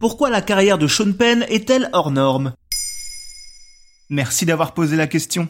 Pourquoi la carrière de Sean Penn est-elle hors norme? Merci d'avoir posé la question.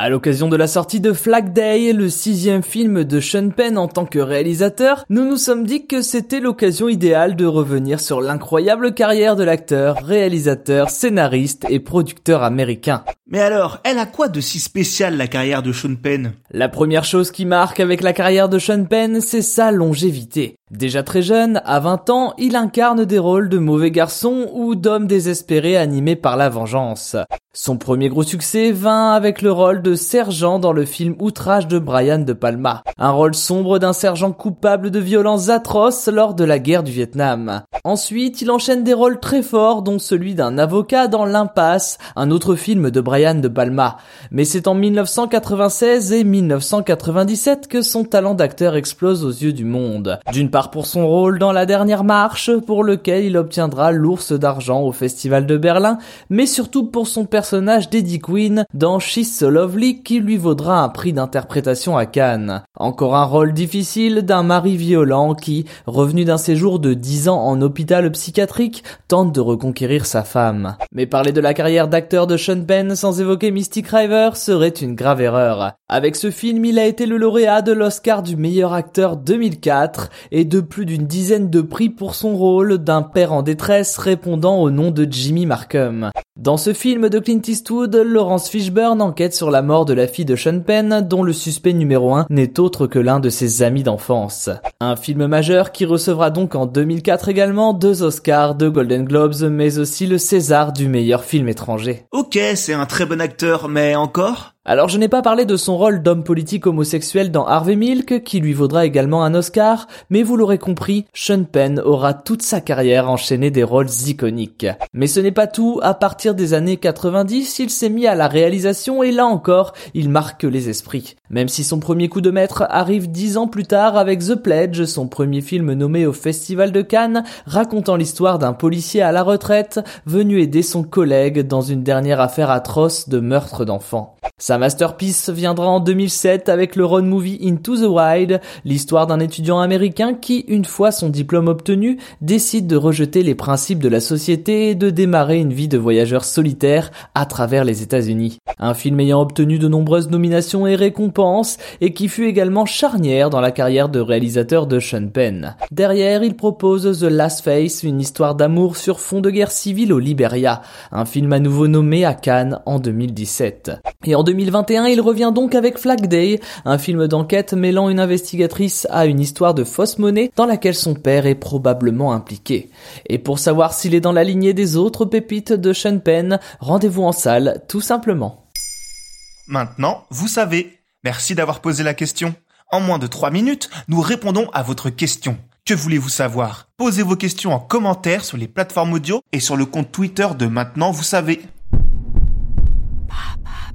À l'occasion de la sortie de Flag Day, le sixième film de Sean Penn en tant que réalisateur, nous nous sommes dit que c'était l'occasion idéale de revenir sur l'incroyable carrière de l'acteur, réalisateur, scénariste et producteur américain. Mais alors, elle a quoi de si spécial la carrière de Sean Penn? La première chose qui marque avec la carrière de Sean Penn, c'est sa longévité. Déjà très jeune, à 20 ans, il incarne des rôles de mauvais garçon ou d'homme désespéré animé par la vengeance. Son premier gros succès vint avec le rôle de sergent dans le film Outrage de Brian De Palma, un rôle sombre d'un sergent coupable de violences atroces lors de la guerre du Vietnam. Ensuite, il enchaîne des rôles très forts dont celui d'un avocat dans L'Impasse, un autre film de Brian De Palma. Mais c'est en 1996 et 1997 que son talent d'acteur explose aux yeux du monde. D'une part pour son rôle dans La Dernière Marche, pour lequel il obtiendra l'ours d'argent au Festival de Berlin, mais surtout pour son personnage d'Eddie Quinn dans She's So Lovely qui lui vaudra un prix d'interprétation à Cannes. Encore un rôle difficile d'un mari violent qui, revenu d'un séjour de 10 ans en hôpital psychiatrique, tente de reconquérir sa femme. Mais parler de la carrière d'acteur de Sean Penn évoquer Mystic River serait une grave erreur. Avec ce film, il a été le lauréat de l'Oscar du meilleur acteur 2004 et de plus d'une dizaine de prix pour son rôle d'un père en détresse répondant au nom de Jimmy Markham. Dans ce film de Clint Eastwood, Laurence Fishburne enquête sur la mort de la fille de Sean Penn, dont le suspect numéro 1 n'est autre que l'un de ses amis d'enfance. Un film majeur qui recevra donc en 2004 également deux Oscars, deux Golden Globes, mais aussi le César du meilleur film étranger. Ok, c'est un très bon acteur, mais encore? Alors je n'ai pas parlé de son rôle d'homme politique homosexuel dans Harvey Milk, qui lui vaudra également un Oscar, mais vous l'aurez compris, Sean Penn aura toute sa carrière enchaîné des rôles iconiques. Mais ce n'est pas tout, à partir des années 90, il s'est mis à la réalisation et là encore, il marque les esprits. Même si son premier coup de maître arrive dix ans plus tard avec The Pledge, son premier film nommé au Festival de Cannes, racontant l'histoire d'un policier à la retraite, venu aider son collègue dans une dernière affaire atroce de meurtre d'enfants. Sa masterpiece viendra en 2007 avec le road movie Into the Wild, l'histoire d'un étudiant américain qui, une fois son diplôme obtenu, décide de rejeter les principes de la société et de démarrer une vie de voyageur solitaire à travers les États-Unis. Un film ayant obtenu de nombreuses nominations et récompenses et qui fut également charnière dans la carrière de réalisateur de Sean Penn. Derrière, il propose The Last Face, une histoire d'amour sur fond de guerre civile au Liberia, un film à nouveau nommé à Cannes en 2017. Et en 2021, il revient donc avec Flag Day, un film d'enquête mêlant une investigatrice à une histoire de fausse monnaie dans laquelle son père est probablement impliqué. Et pour savoir s'il est dans la lignée des autres pépites de Sean Penn, rendez-vous en salle, tout simplement. Maintenant, vous savez. Merci d'avoir posé la question. En moins de 3 minutes, nous répondons à votre question. Que voulez-vous savoir? Posez vos questions en commentaire sur les plateformes audio et sur le compte Twitter de Maintenant, vous savez. Papa.